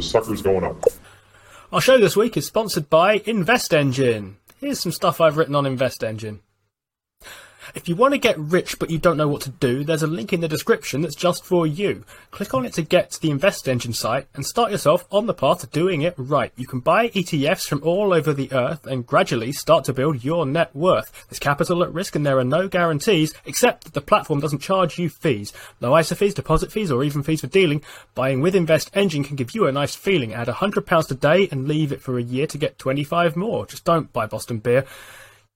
The sucker's going up. Our show this week is sponsored by Invest Engine. Here's some stuff I've written on Invest Engine. If you want to get rich but you don't know what to do, there's a link in the description that's just for you. Click on it to get to the Invest Engine site and start yourself on the path to doing it right. You can buy ETFs from all over the earth and gradually start to build your net worth. There's capital at risk and there are no guarantees except that the platform doesn't charge you fees. No ISA fees, deposit fees or even fees for dealing. Buying with Invest Engine can give you a nice feeling. Add £100 today and leave it for a year to get 25 more. Just don't buy Boston beer.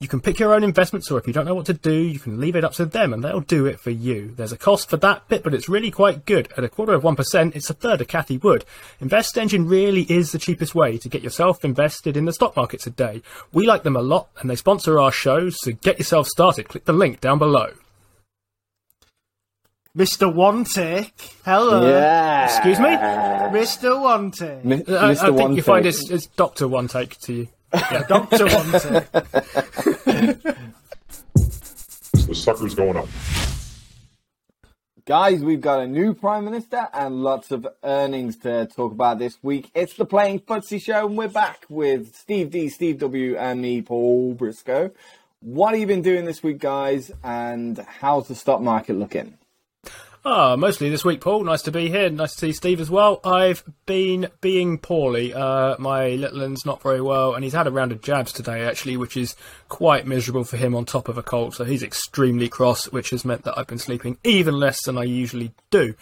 You can pick your own investments, or if you don't know what to do, you can leave it up to them and they'll do it for you. There's a cost for that bit, but it's really quite good. At a quarter of 1%, it's a third of Cathie Wood. Invest Engine really is the cheapest way to get yourself invested in the stock market today. We like them a lot and they sponsor our shows, so get yourself started. Click the link down below. Mr. One Take. Hello. Yeah. Excuse me? Mr. One Take. Mi- I, I think One you find it's, it's Doctor One Take to you. Dr. One Take. The sucker's going up. Guys, we've got a new Prime Minister and lots of earnings to talk about this week. It's the Playing Footsie Show, and we're back with Steve D, Steve W, and me, Paul Briscoe. What have you been doing this week, guys, and how's the stock market looking? Ah, mostly this week, Paul. Nice to be here. Nice to see Steve as well. I've been being poorly. Uh, my little one's not very well, and he's had a round of jabs today, actually, which is quite miserable for him on top of a cold. So he's extremely cross, which has meant that I've been sleeping even less than I usually do.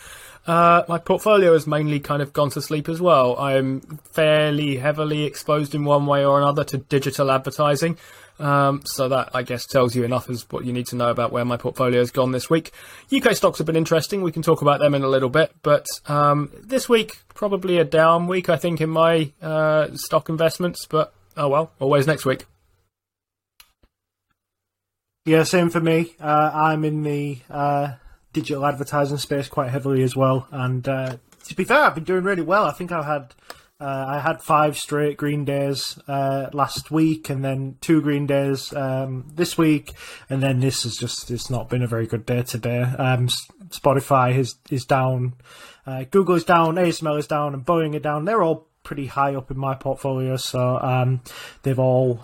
Uh, my portfolio has mainly kind of gone to sleep as well. I'm fairly heavily exposed in one way or another to digital advertising. Um, so that I guess tells you enough as what you need to know about where my portfolio has gone this week. UK stocks have been interesting. We can talk about them in a little bit, but um, this week probably a down week I think in my uh, stock investments. But oh well, always next week. Yeah, same for me. Uh, I'm in the uh, digital advertising space quite heavily as well. And uh, to be fair, I've been doing really well. I think I've had. Uh, I had five straight green days uh, last week, and then two green days um, this week, and then this has just—it's not been a very good day today. Um, Spotify is is down, uh, Google is down, ASML is down, and Boeing are down. They're all pretty high up in my portfolio, so um, they've all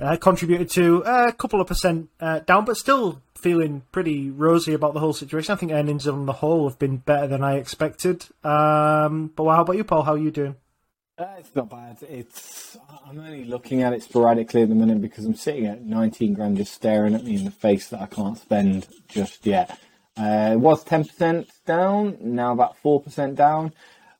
uh, contributed to a couple of percent uh, down, but still feeling pretty rosy about the whole situation. I think earnings on the whole have been better than I expected. Um, but how about you, Paul? How are you doing? Uh, it's not bad. It's I'm only looking at it sporadically at the minute because I'm sitting at 19 grand just staring at me in the face that I can't spend just yet. Uh, it was 10% down, now about 4% down.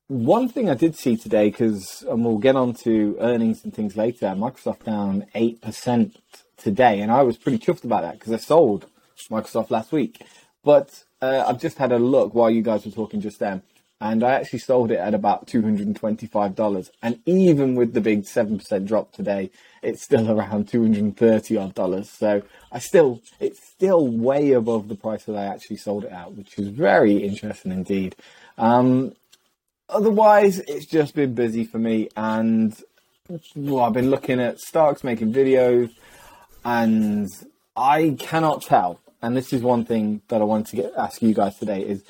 One thing I did see today, because and we'll get on to earnings and things later, Microsoft down 8% today, and I was pretty chuffed about that because I sold Microsoft last week. But uh, I've just had a look while you guys were talking just then, and I actually sold it at about $225. And even with the big 7% drop today, it's still around 230 odd dollars. So I still, it's still way above the price that I actually sold it at, which is very interesting indeed. Um, otherwise, it's just been busy for me, and well, I've been looking at stocks, making videos, and I cannot tell. And this is one thing that I wanted to get ask you guys today is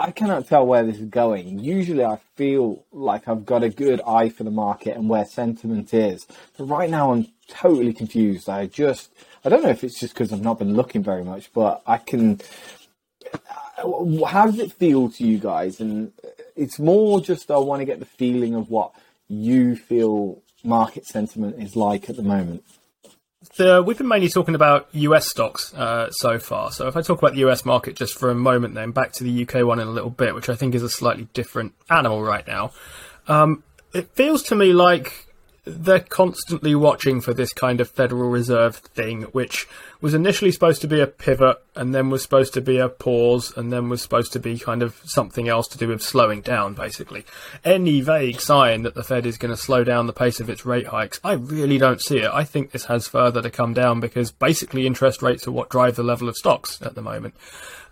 I cannot tell where this is going. Usually, I feel like I've got a good eye for the market and where sentiment is, but right now I'm totally confused. I just I don't know if it's just because I've not been looking very much, but I can uh, how does it feel to you guys? And uh, it's more just I want to get the feeling of what you feel market sentiment is like at the moment. The, we've been mainly talking about US stocks uh, so far. So if I talk about the US market just for a moment, then back to the UK one in a little bit, which I think is a slightly different animal right now. Um, it feels to me like they're constantly watching for this kind of Federal Reserve thing, which was initially supposed to be a pivot and then was supposed to be a pause and then was supposed to be kind of something else to do with slowing down, basically. Any vague sign that the Fed is going to slow down the pace of its rate hikes, I really don't see it. I think this has further to come down because basically interest rates are what drive the level of stocks at the moment.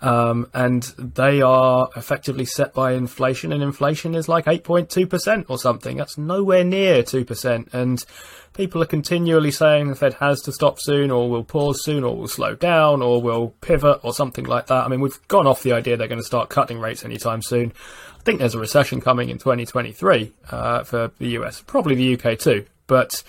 Um, and they are effectively set by inflation, and inflation is like 8.2% or something. That's nowhere near 2%. And people are continually saying the Fed has to stop soon, or will pause soon, or will slow down, or will pivot, or something like that. I mean, we've gone off the idea they're going to start cutting rates anytime soon. I think there's a recession coming in 2023 uh, for the US, probably the UK too. But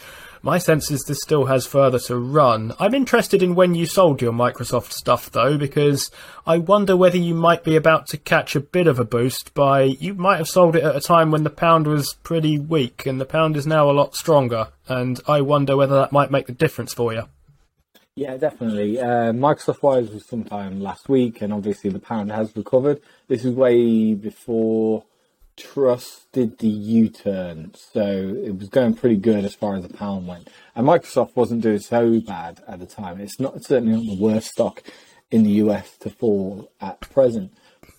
my sense is this still has further to run. I'm interested in when you sold your Microsoft stuff though, because I wonder whether you might be about to catch a bit of a boost by you might have sold it at a time when the pound was pretty weak and the pound is now a lot stronger. And I wonder whether that might make the difference for you. Yeah, definitely. Uh, Microsoft Wires was sometime last week, and obviously the pound has recovered. This is way before Truss did the U-turn, so it was going pretty good as far as the pound went. And Microsoft wasn't doing so bad at the time. It's not certainly not the worst stock in the US to fall at present,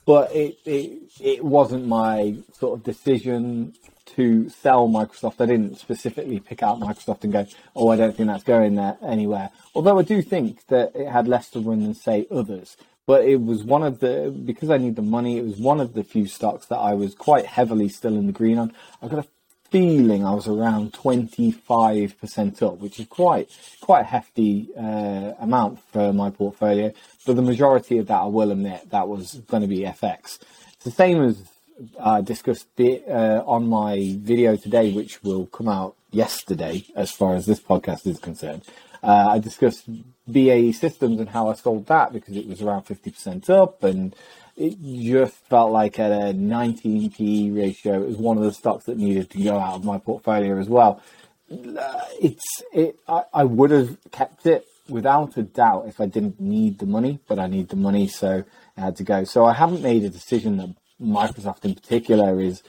but it it it wasn't my sort of decision to sell Microsoft. I didn't specifically pick out Microsoft and go, oh, I don't think that's going there anywhere. Although I do think that it had less to run than say others but it was one of the because I need the money. It was one of the few stocks that I was quite heavily still in the green on. I got a feeling I was around twenty five percent up, which is quite quite a hefty uh, amount for my portfolio. But the majority of that, I will admit, that was going to be FX. It's the same as uh, discussed uh, on my video today, which will come out yesterday, as far as this podcast is concerned. Uh, I discussed BAE Systems and how I sold that because it was around 50% up and it just felt like at a 19 PE ratio, it was one of the stocks that needed to go out of my portfolio as well. It's it. I, I would have kept it without a doubt if I didn't need the money, but I need the money, so I had to go. So I haven't made a decision that Microsoft in particular is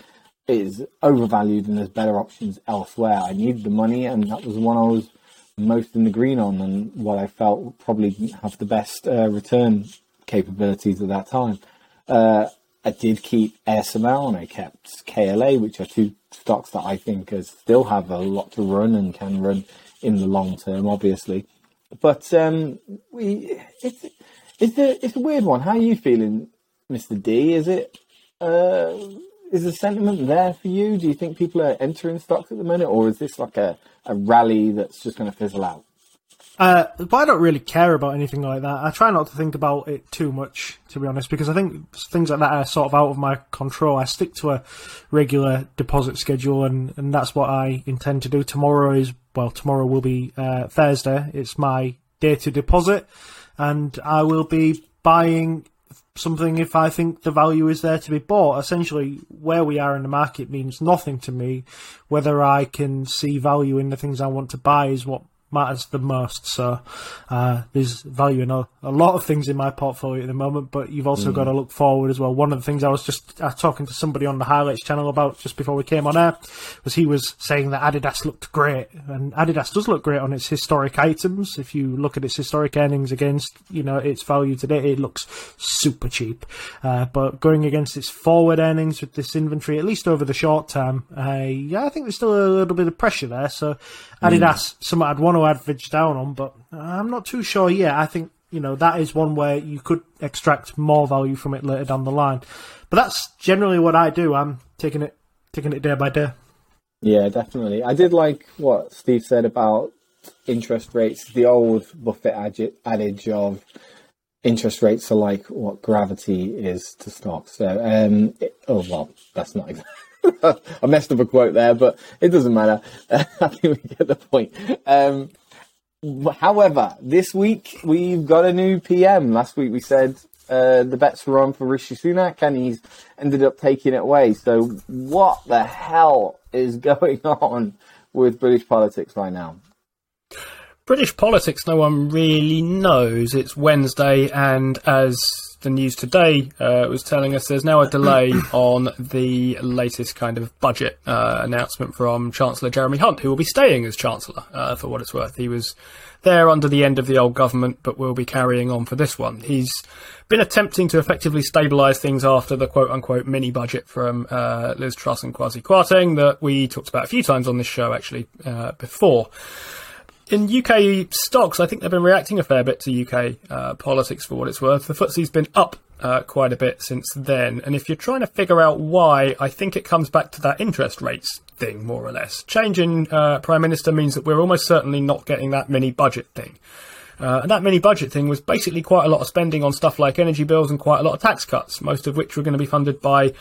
is overvalued and there's better options elsewhere. I need the money, and that was one I was most in the green on and what I felt probably have the best uh, return capabilities at that time. Uh, I did keep ASML and I kept KLA, which are two stocks that I think still have a lot to run and can run in the long term, obviously. But um, we, it's it's a it's a weird one. How are you feeling, Mister D? Is it uh, is the sentiment there for you? Do you think people are entering stocks at the minute, or is this like a, a rally that's just going to fizzle out? Uh, but I don't really care about anything like that. I try not to think about it too much, to be honest, because I think things like that are sort of out of my control. I stick to a regular deposit schedule, and, and that's what I intend to do. Tomorrow is, well, tomorrow will be uh, Thursday. It's my day to deposit, and I will be buying something if I think the value is there to be bought. Essentially, where we are in the market means nothing to me. Whether I can see value in the things I want to buy is what matters the most. So uh, there's value in a, a, lot of things in my portfolio at the moment, but you've also mm. got to look forward as well. One of the things I was just uh, talking to somebody on the highlights channel about just before we came on air was he was saying that Adidas looked great, and Adidas does look great on its historic items. If you look at its historic earnings against you know its value today, it looks super cheap. Uh, but going against its forward earnings with this inventory, at least over the short term, uh, yeah, I think there's still a little bit of pressure there. So Adidas, mm. something I'd want to average down on, but I'm not too sure yet. I think you know that is one where you could extract more value from it later down the line. But that's generally what I do. I'm taking it taking it day by day. Yeah, definitely. I did like what Steve said about interest rates. The old Buffett adage of interest rates are like what gravity is to stocks. So, um, it, oh well, that's not exactly. I messed up a quote there, but it doesn't matter. I think we get the point. Um, however, this week we've got a new PM. Last week we said uh, the bets were on for Rishi Sunak, and he's ended up taking it away. So, what the hell is going on with British politics right now? British politics, no one really knows. It's Wednesday, and as the news today uh, was telling us there's now a delay on the latest kind of budget uh, announcement from Chancellor Jeremy Hunt, who will be staying as Chancellor uh, for what it's worth. He was there under the end of the old government, but will be carrying on for this one. He's been attempting to effectively stabilise things after the quote unquote mini budget from uh, Liz Truss and Kwasi Kwarteng that we talked about a few times on this show actually uh, before in UK stocks, I think they've been reacting a fair bit to UK uh, politics for what it's worth. The FTSE's been up uh, quite a bit since then, and if you're trying to figure out why, I think it comes back to that interest rates thing, more or less. Changing uh, Prime Minister means that we're almost certainly not getting that mini budget thing. Uh, and that mini budget thing was basically quite a lot of spending on stuff like energy bills and quite a lot of tax cuts, most of which were going to be funded by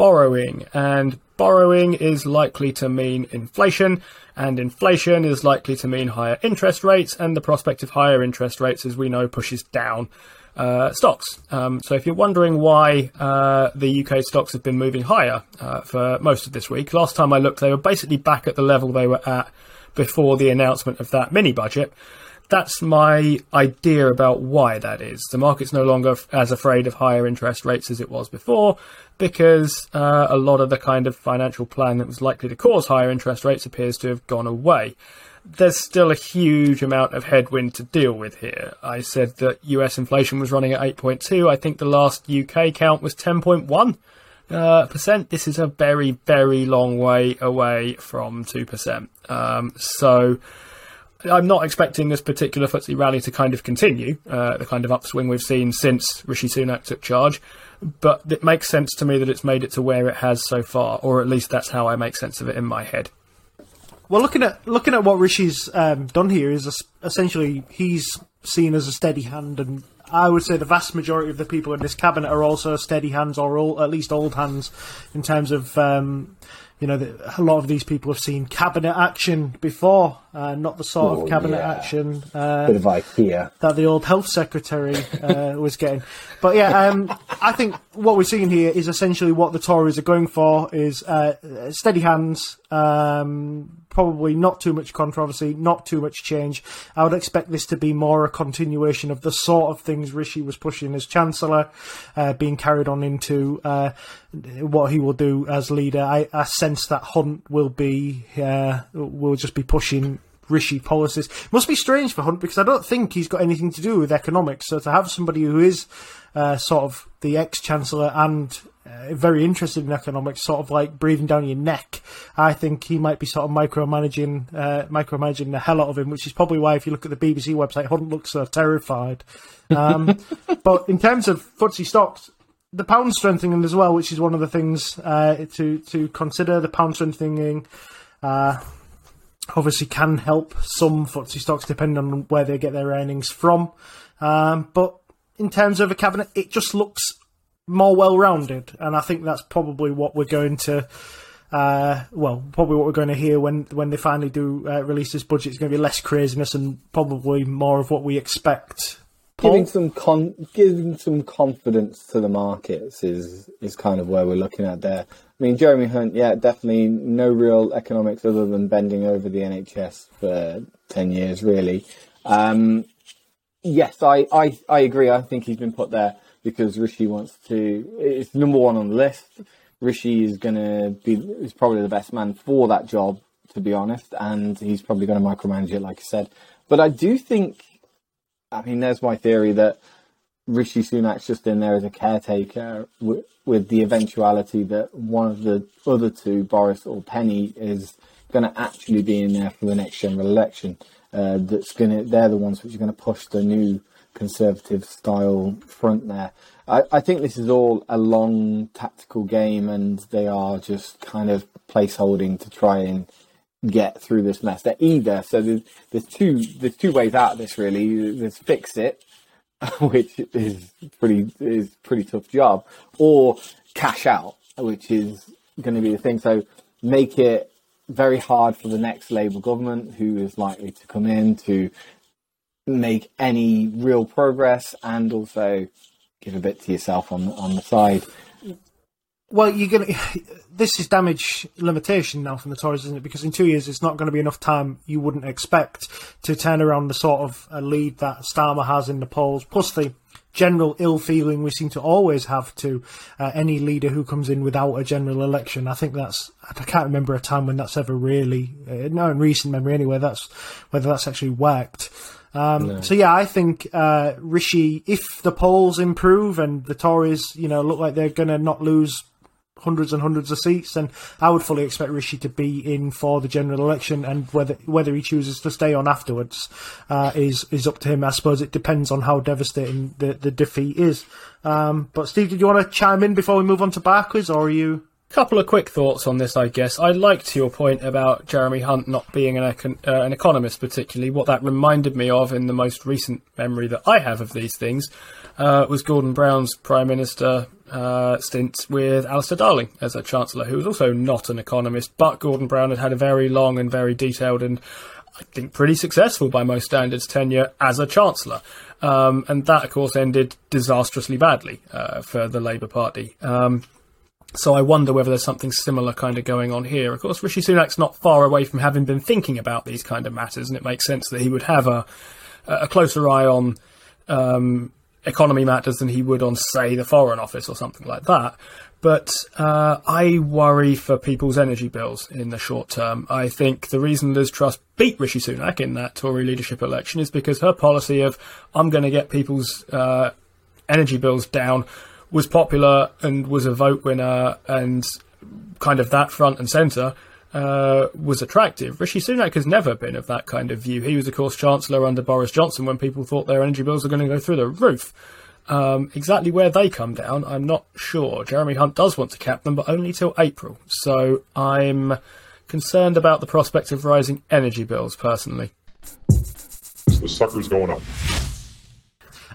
borrowing. And borrowing is likely to mean inflation, and inflation is likely to mean higher interest rates, and the prospect of higher interest rates, as we know, pushes down uh, stocks. Um, so if you're wondering why uh, the UK stocks have been moving higher uh, for most of this week, last time I looked, they were basically back at the level they were at before the announcement of that mini budget. That's my idea about why that is. The market's no longer as afraid of higher interest rates as it was before because uh, a lot of the kind of financial plan that was likely to cause higher interest rates appears to have gone away. There's still a huge amount of headwind to deal with here. I said that US inflation was running at 8.2. I think the last UK count was 10.1 uh, percent. This is a very, very long way away from 2%. Um, so I'm not expecting this particular FTSE rally to kind of continue, uh, the kind of upswing we've seen since Rishi Sunak took charge. But it makes sense to me that it's made it to where it has so far, or at least that's how I make sense of it in my head. Well, looking at looking at what Rishi's um, done here is essentially he's seen as a steady hand, and I would say the vast majority of the people in this cabinet are also steady hands, or all, at least old hands, in terms of um, you know, a lot of these people have seen cabinet action before, uh, not the sort Oh, of cabinet yeah. action uh, Bit of IKEA. that the old health secretary uh, was getting. But yeah, um, I think what we're seeing here is essentially what the Tories are going for is uh, steady hands, um, probably not too much controversy, not too much change. I would expect this to be more a continuation of the sort of things Rishi was pushing as Chancellor, uh, being carried on into uh, what he will do as leader. I, I sense that Hunt will be uh, will just be pushing Rishi policies. It Must be strange for Hunt because I don't think he's got anything to do with economics. So to have somebody who is uh, sort of the ex chancellor and uh, very interested in economics, sort of like breathing down your neck, I think he might be sort of micromanaging, uh, micromanaging the hell out of him. Which is probably why, if you look at the BBC website, Hunt looks so terrified. Um, but in terms of FTSE stocks, the pound strengthening as well, which is one of the things uh, to to consider. The pound strengthening. Uh, obviously can help some FTSE stocks depending on where they get their earnings from. Um, but in terms of a cabinet, it just looks more well rounded, and I think that's probably what we're going to. Uh, well, probably what we're going to hear when when they finally do uh, release this budget is going to be less craziness and probably more of what we expect. Paul? Giving some con- giving some confidence to the markets is is kind of where we're looking at there. I mean, Jeremy Hunt, yeah, definitely no real economics other than bending over the NHS for ten years, really. Um, yes, I, I I agree. I think he's been put there because Rishi wants to. It's number one on the list. Rishi is going to be is probably the best man for that job, to be honest, and he's probably going to micromanage it, like I said. But I do think I mean, there's my theory that Rishi Sunak's just in there as a caretaker with, with the eventuality that one of the other two, Boris or Penny, is going to actually be in there for the next general election. Uh, that's going to, they're the ones which are going to push the new conservative style front there. I, I think this is all a long tactical game and they are just kind of placeholding to try and get through this mess. They're either so there's, there's two there's two ways out of this really. There's fix it, which is pretty is pretty tough job, or cash out, which is going to be the thing. So make it very hard for the next Labour government, who is likely to come in to make any real progress, and also give a bit to yourself on on the side. Well, you're gonna. This is damage limitation now from the Tories, isn't it? Because in two years, it's not going to be enough time. You wouldn't expect to turn around the sort of uh, lead that Starmer has in the polls, plus the general ill feeling we seem to always have to uh, any leader who comes in without a general election. I think that's I can't remember a time when that's ever really, uh, no, in recent memory anyway. That's whether that's actually worked. Um, no. So yeah, I think uh, Rishi, if the polls improve and the Tories, you know, look like they're going to not lose hundreds and hundreds of seats, then I would fully expect Rishi to be in for the general election, and whether whether he chooses to stay on afterwards uh, is is up to him. I suppose it depends on how devastating the the defeat is. Um, but Steve, did you want to chime in before we move on to Barclays, or are you? Couple of quick thoughts on this, I guess. I liked your point about Jeremy Hunt not being an, econ- uh, an economist, particularly. What that reminded me of in the most recent memory that I have of these things uh, was Gordon Brown's Prime Minister uh, stint with Alistair Darling as a Chancellor, who was also not an economist, but Gordon Brown had had a very long and very detailed and I think pretty successful by most standards tenure as a Chancellor. Um, and that, of course, ended disastrously badly uh, for the Labour Party. Um, so I wonder whether there's something similar kind of going on here. Of course, Rishi Sunak's not far away from having been thinking about these kind of matters, and it makes sense that he would have a a closer eye on um, economy matters than he would on, say, the Foreign Office or something like that. But uh, I worry for people's energy bills in the short term. I think the reason Liz Truss beat Rishi Sunak in that Tory leadership election is because her policy of I'm going to get people's uh, energy bills down was popular and was a vote winner and kind of that front and centre uh, was attractive. Rishi Sunak has never been of that kind of view. He was, of course, Chancellor under Boris Johnson when people thought their energy bills were going to go through the roof. Um, exactly where they come down, I'm not sure. Jeremy Hunt does want to cap them, but only till April. So I'm concerned about the prospect of rising energy bills, personally. The sucker's going up.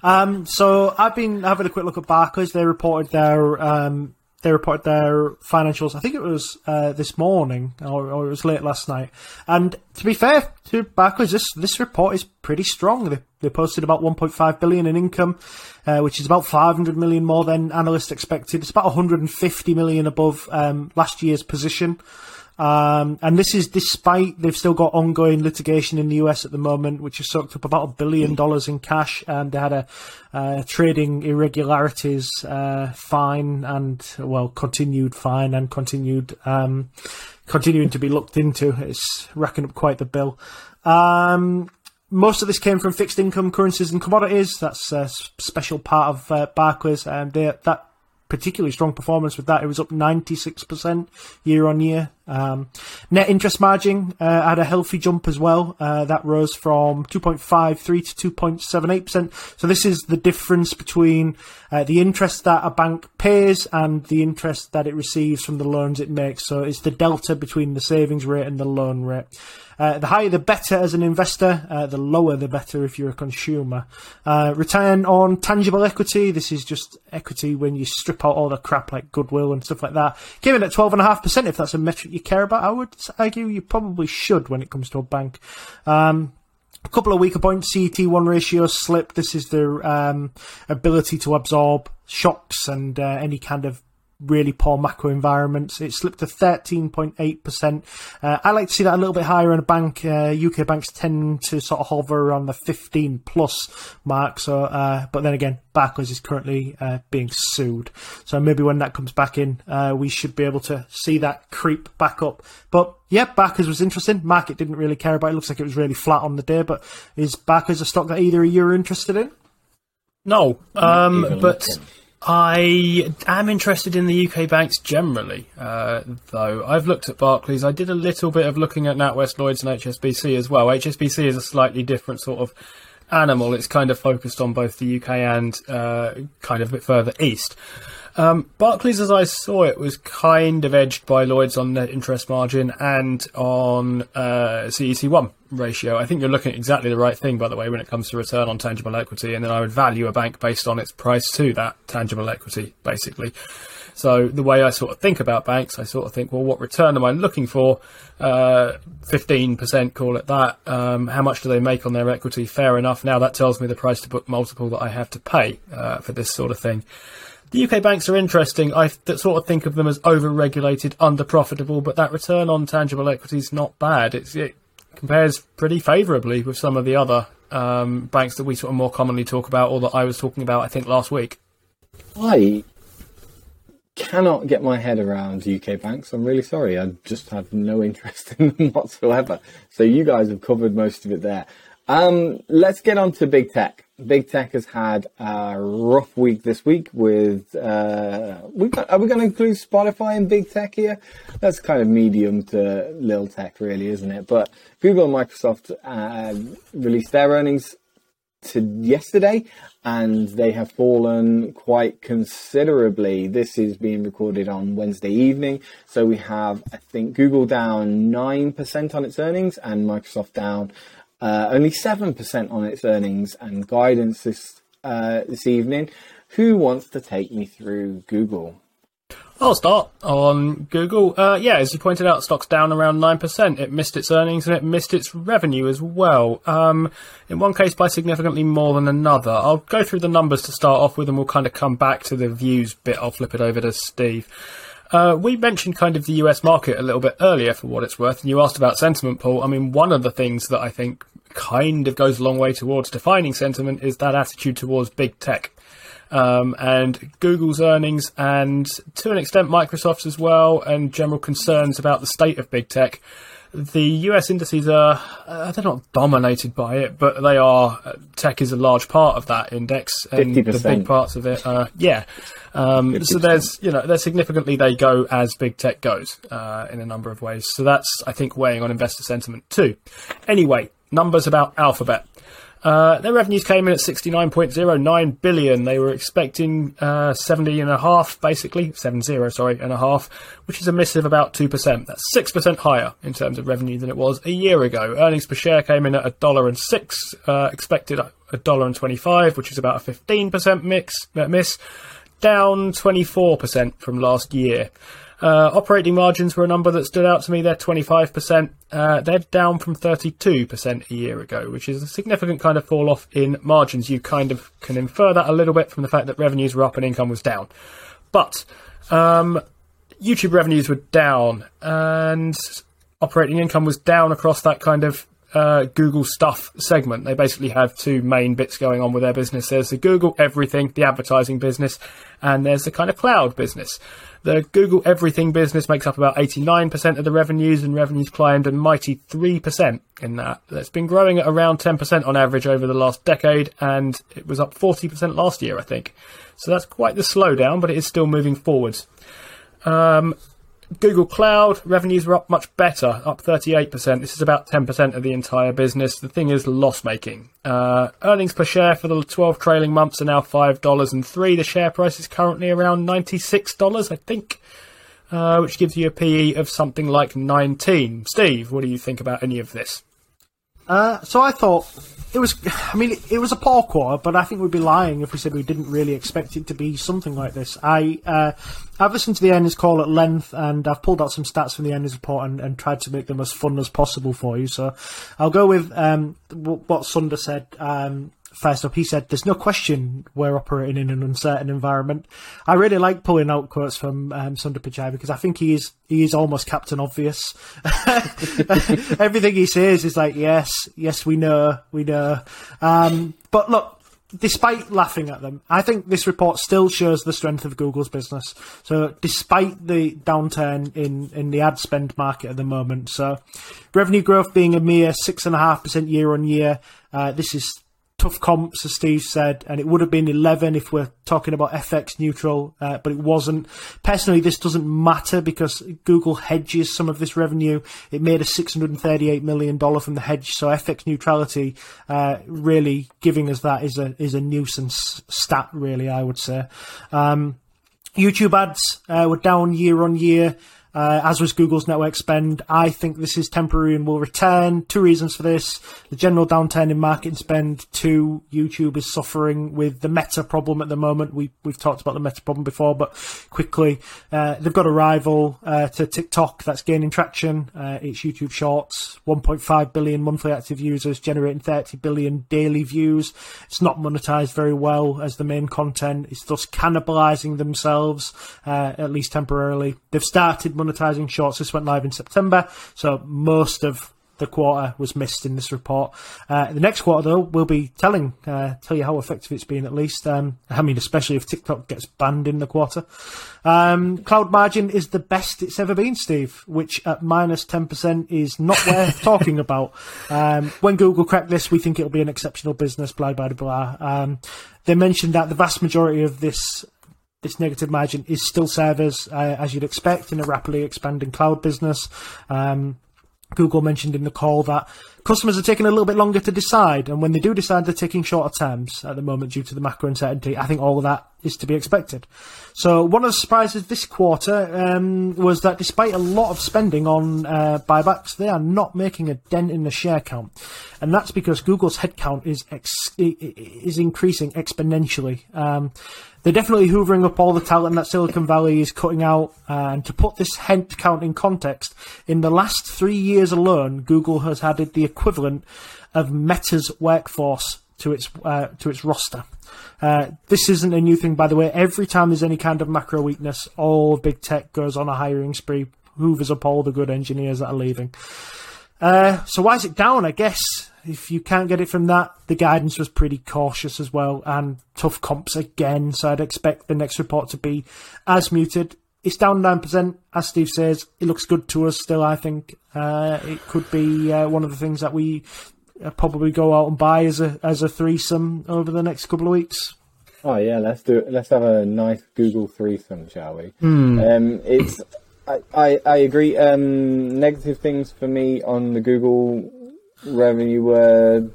Um, so I've been having a quick look at Barclays. They reported their um, they reported their financials. I think it was uh, this morning or, or, it was late last night. And to be fair to Barclays, this this report is pretty strong. They, they posted about 1.5 billion in income, uh, which is about 500 million more than analysts expected. It's about 150 million above um, last year's position. Um, and this is despite they've still got ongoing litigation in the US at the moment, which has sucked up about a billion dollars in cash. And they had a uh, trading irregularities uh, fine and well continued fine and continued um, continuing to be looked into. It's racking up quite the bill. Um, most of this came from fixed income currencies and commodities. That's a special part of uh, Barclays, and they, that particularly strong performance with that. It was up 96% year on year. Um, net interest margin uh, had a healthy jump as well. Uh, that rose from 2.53 to 2.78%. So this is the difference between uh, the interest that a bank pays and the interest that it receives from the loans it makes. So it's the delta between the savings rate and the loan rate. Uh, the higher the better as an investor, uh, the lower the better if you're a consumer. Uh, return on tangible equity, this is just equity when you strip out all the crap like goodwill and stuff like that. Came in at 12.5% if that's a metric you care about. I would argue you probably should when it comes to a bank. Um, a couple of weaker points. CET1 ratio slipped. This is their um, ability to absorb shocks and uh, any kind of really poor macro environments. It slipped to 13.8%. Uh, I like to see that a little bit higher in a bank. Uh, UK banks tend to sort of hover around the 15 plus mark. So, uh, but then again, Barclays is currently uh, being sued. So maybe when that comes back in, uh, we should be able to see that creep back up. But yeah, Barclays was interesting. Market didn't really care about it. it looks like it was really flat on the day. But is Barclays a stock that either of you are interested in? No, um, but. I am interested in the UK banks generally, uh, though. I've looked at Barclays. I did a little bit of looking at NatWest Lloyds and HSBC as well. HSBC is a slightly different sort of animal. It's kind of focused on both the UK and uh, kind of a bit further east. Um, Barclays, as I saw it, was kind of edged by Lloyd's on net interest margin and on uh, CET1 ratio. I think you're looking at exactly the right thing, by the way, when it comes to return on tangible equity. And then I would value a bank based on its price to that tangible equity, basically. So the way I sort of think about banks, I sort of think, well, what return am I looking for? Uh, 15%, call it that. Um, how much do they make on their equity? Fair enough. Now that tells me the price to book multiple that I have to pay uh, for this sort of thing. The UK banks are interesting. I sort of think of them as over-regulated, under-profitable, but that return on tangible equity is not bad. It's, it compares pretty favourably with some of the other um, banks that we sort of more commonly talk about, or that I was talking about, I think last week. I cannot get my head around UK banks. I'm really sorry. I just have no interest in them whatsoever. So you guys have covered most of it there. Um, let's get on to big tech. Big tech has had a rough week this week with, uh, we got, are we going to include Spotify in big tech here? That's kind of medium to little tech really, isn't it? But Google and Microsoft, uh, released their earnings to yesterday and they have fallen quite considerably. This is being recorded on Wednesday evening. So we have, I think, Google down 9% on its earnings and Microsoft down uh, only 7% on its earnings and guidance this, uh, this evening. Who wants to take me through Google? I'll start on Google. Uh, yeah, as you pointed out, stock's down around 9%. It missed its earnings and it missed its revenue as well. Um, in one case by significantly more than another. I'll go through the numbers to start off with and we'll kind of come back to the views bit. I'll flip it over to Steve. Uh, we mentioned kind of the US market a little bit earlier for what it's worth, and you asked about sentiment, Paul. I mean, one of the things that I think kind of goes a long way towards defining sentiment is that attitude towards big tech. Um, and Google's earnings, and to an extent Microsoft's as well, and general concerns about the state of big tech. The US indices are, uh, they're not dominated by it, but they are, uh, tech is a large part of that index, and 50%. the big parts of it, uh, yeah. Um, so there's, you know, they're significantly, they go as big tech goes, uh, in a number of ways. So that's, I think, weighing on investor sentiment too. Anyway, numbers about Alphabet. Uh, their revenues came in at 69.09 billion. They were expecting uh, 70 and a half, basically 70, sorry, and a half, which is a miss of about 2%. That's 6% higher in terms of revenue than it was a year ago. Earnings per share came in at a dollar and six, uh, expected a dollar and 25, which is about a 15% mix, uh, miss, down 24% from last year. Uh, operating margins were a number that stood out to me. They're 25%. Uh, they're down from 32% a year ago, which is a significant kind of fall off in margins. You kind of can infer that a little bit from the fact that revenues were up and income was down. But um, YouTube revenues were down and operating income was down across that kind of uh, Google stuff segment. They basically have two main bits going on with their business. There's the Google everything, the advertising business, and there's the kind of cloud business. The Google everything business makes up about 89% of the revenues, and revenues climbed a mighty 3% in that. That's been growing at around 10% on average over the last decade, and it was up 40% last year, I think. So that's quite the slowdown, but it is still moving forwards. Um, Google Cloud revenues were up much better, up 38%. This is about 10% of the entire business. The thing is loss making. Uh, earnings per share for the 12 trailing months are now $5.03. The share price is currently around $96, I think, uh, which gives you a PE of something like 19. Steve, what do you think about any of this? Uh, so I thought it was. I mean, it, it was a poor quarter, but I think we'd be lying if we said we didn't really expect it to be something like this. I uh, I've listened to the earnings call at length, and I've pulled out some stats from the earnings report and, and tried to make them as fun as possible for you. So I'll go with um, what Sundar said. Um, First up, he said, "There's no question we're operating in an uncertain environment." I really like pulling out quotes from um, Sundar Pichai because I think he is he is almost Captain Obvious. Everything he says is like, "Yes, yes, we know, we know." Um, but look, despite laughing at them, I think this report still shows the strength of Google's business. So, despite the downturn in, in the ad spend market at the moment, so revenue growth being a mere six and a half percent year on year, uh, this is tough comps, as Steve said, and it would have been 11 if we're talking about FX neutral, uh, but it wasn't. Personally, this doesn't matter because Google hedges some of this revenue. It made a $638 million from the hedge, so FX neutrality uh, really giving us that is a is a nuisance stat, really, I would say. Um, YouTube ads uh, were down year on year. Uh, as was Google's network spend. I think this is temporary and will return. Two reasons for this. The general downturn in marketing spend. Two, YouTube is suffering with the meta problem at the moment. We, we've talked about the meta problem before, but quickly, uh, they've got a rival uh, to TikTok that's gaining traction. Uh, it's YouTube Shorts. 1.5 billion monthly active users, generating 30 billion daily views. It's not monetized very well as the main content. It's thus cannibalizing themselves, uh, at least temporarily. They've started monetizing shorts. This went live in September, so most of the quarter was missed in this report. Uh, the next quarter, though, we'll be telling uh, tell you how effective it's been. At least, um, I mean, especially if TikTok gets banned in the quarter. Um, cloud margin is the best it's ever been, Steve, which at minus ten percent is not worth talking about. Um, when Google crack this, we think it'll be an exceptional business. Blah blah blah. Um, they mentioned that the vast majority of this this negative margin is still servers, uh, as you'd expect in a rapidly expanding cloud business. Um, Google mentioned in the call that customers are taking a little bit longer to decide, and when they do decide, they're taking shorter terms at the moment due to the macro uncertainty. I think all of that is to be expected. So, one of the surprises this quarter um, was that despite a lot of spending on uh, buybacks, they are not making a dent in the share count, and that's because Google's headcount is ex- is increasing exponentially. Um, they're definitely hoovering up all the talent that Silicon Valley is cutting out. And to put this headcount in context, in the last three years alone, Google has added the equivalent of Meta's workforce to its uh, to its roster. Uh, this isn't a new thing, by the way. Every time there's any kind of macro weakness, all big tech goes on a hiring spree, hoovers up all the good engineers that are leaving. Uh, so why is it down? I guess if you can't get it from that, the guidance was pretty cautious as well, and tough comps again. So I'd expect the next report to be as muted. It's down nine percent, as Steve says. It looks good to us still. I think uh, it could be uh, one of the things that we uh, probably go out and buy as a as a threesome over the next couple of weeks. Oh yeah, let's do it. Let's have a nice Google threesome, shall we? Mm. Um, it's I, I, I agree. Um, negative things for me on the Google revenue were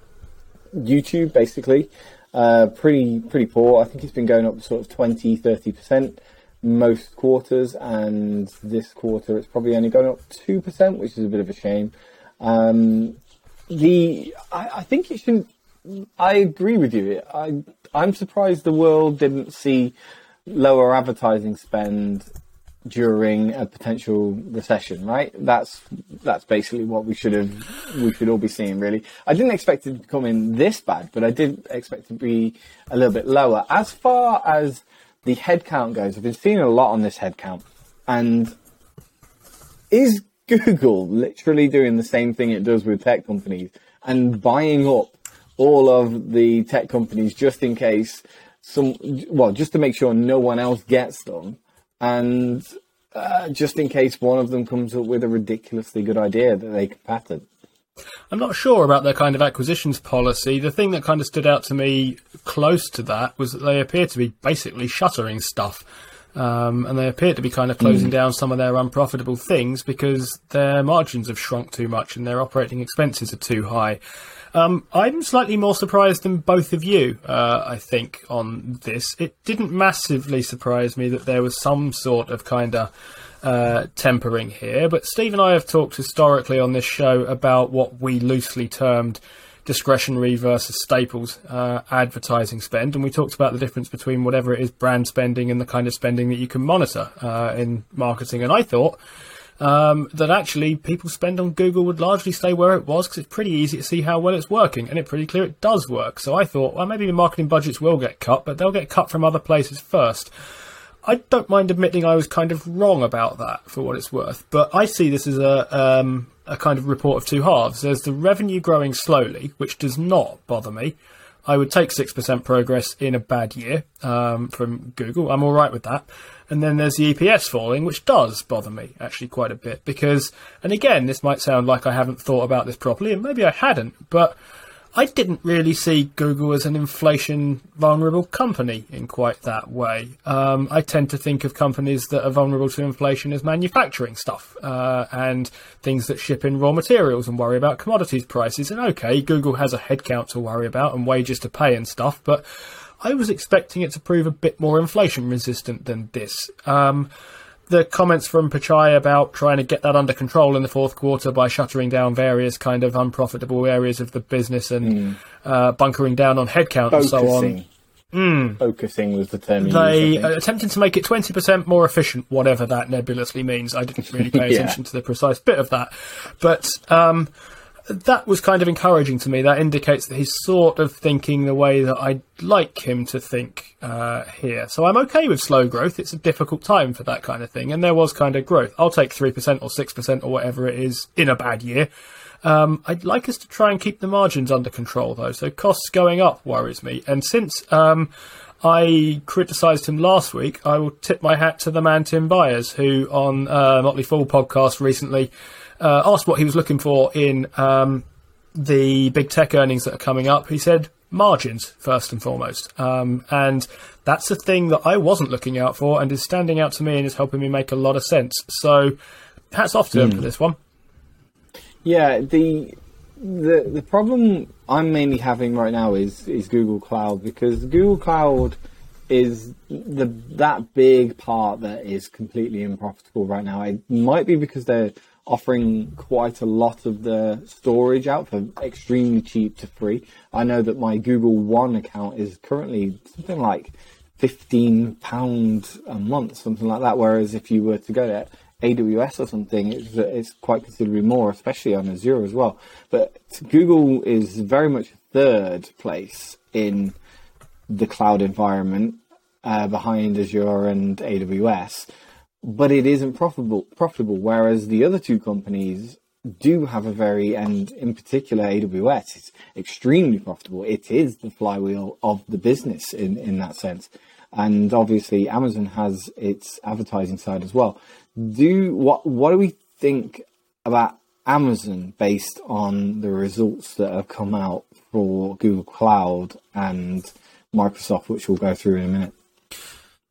YouTube basically. Uh, pretty pretty poor. I think it's been going up sort of 20, 30 percent most quarters, and this quarter it's probably only going up two percent, which is a bit of a shame. Um, the I, I think it should. I agree with you. I I'm surprised the world didn't see lower advertising spend during a potential recession, right? That's that's basically what we should have we should all be seeing really. I didn't expect it to come in this bad, but I did expect to be a little bit lower. As far as the headcount goes, I've been seeing a lot on this headcount. And is Google literally doing the same thing it does with tech companies and buying up all of the tech companies just in case some well, just to make sure no one else gets them? and uh, just in case one of them comes up with a ridiculously good idea that they can patent. I'm not sure about their kind of acquisitions policy. The thing that kind of stood out to me close to that was that they appear to be basically shuttering stuff. Um, and they appear to be kind of closing mm. down some of their unprofitable things because their margins have shrunk too much and their operating expenses are too high. Um, I'm slightly more surprised than both of you, uh, I think, on this. It didn't massively surprise me that there was some sort of kind of uh, tempering here, but Steve and I have talked historically on this show about what we loosely termed discretionary versus staples uh, advertising spend, and we talked about the difference between whatever it is brand spending and the kind of spending that you can monitor uh, in marketing. And I thought um, that actually people spend on Google would largely stay where it was because it's pretty easy to see how well it's working, and it's pretty clear it does work. So I thought, well, maybe the marketing budgets will get cut, but they'll get cut from other places first. I don't mind admitting I was kind of wrong about that for what it's worth, but I see this as a um, a kind of report of two halves. There's the revenue growing slowly, which does not bother me. I would take 6% progress in a bad year um, from Google. I'm all right with that. And then there's the EPS falling, which does bother me actually quite a bit because, and again, this might sound like I haven't thought about this properly, and maybe I hadn't, but I didn't really see Google as an inflation vulnerable company in quite that way. Um, I tend to think of companies that are vulnerable to inflation as manufacturing stuff uh, and things that ship in raw materials and worry about commodities prices. And okay, Google has a headcount to worry about and wages to pay and stuff, but I was expecting it to prove a bit more inflation resistant than this. Um, the comments from Pichai about trying to get that under control in the fourth quarter by shuttering down various kind of unprofitable areas of the business and mm. uh, bunkering down on headcount Focusing. and so on. Mm. Focusing was the term. they used, attempted to make it twenty percent more efficient, whatever that nebulously means. I didn't really pay attention yeah. to the precise bit of that, but um, that was kind of encouraging to me. That indicates that he's sort of thinking the way that I'd like him to think uh, here. So I'm okay with slow growth. It's a difficult time for that kind of thing, and there was kind of growth. I'll take three percent or six percent or whatever it is in a bad year. Um, I'd like us to try and keep the margins under control, though. So costs going up worries me. And since um, I criticised him last week, I will tip my hat to the man Tim Beyers, who on uh, Motley Fool podcast recently uh, asked what he was looking for in um, the big tech earnings that are coming up. He said margins first and foremost, um, and that's a thing that I wasn't looking out for, and is standing out to me and is helping me make a lot of sense. So, hats off to him for this one. Yeah, the the the problem I'm mainly having right now is is Google Cloud because Google Cloud is the that big part that is completely unprofitable right now. It might be because they're offering quite a lot of the storage out for extremely cheap to free. I know that my Google One account is currently something like fifteen pound a month, something like that. Whereas if you were to go to AWS or something, it's, it's quite considerably more, especially on Azure as well. But Google is very much third place in the cloud environment uh, behind Azure and AWS, but it isn't profitable. Profitable, whereas the other two companies do have a very, and in particular AWS, it's extremely profitable. It is the flywheel of the business in in that sense, and obviously Amazon has its advertising side as well do what what do we think about Amazon based on the results that have come out for Google Cloud and Microsoft, which we'll go through in a minute?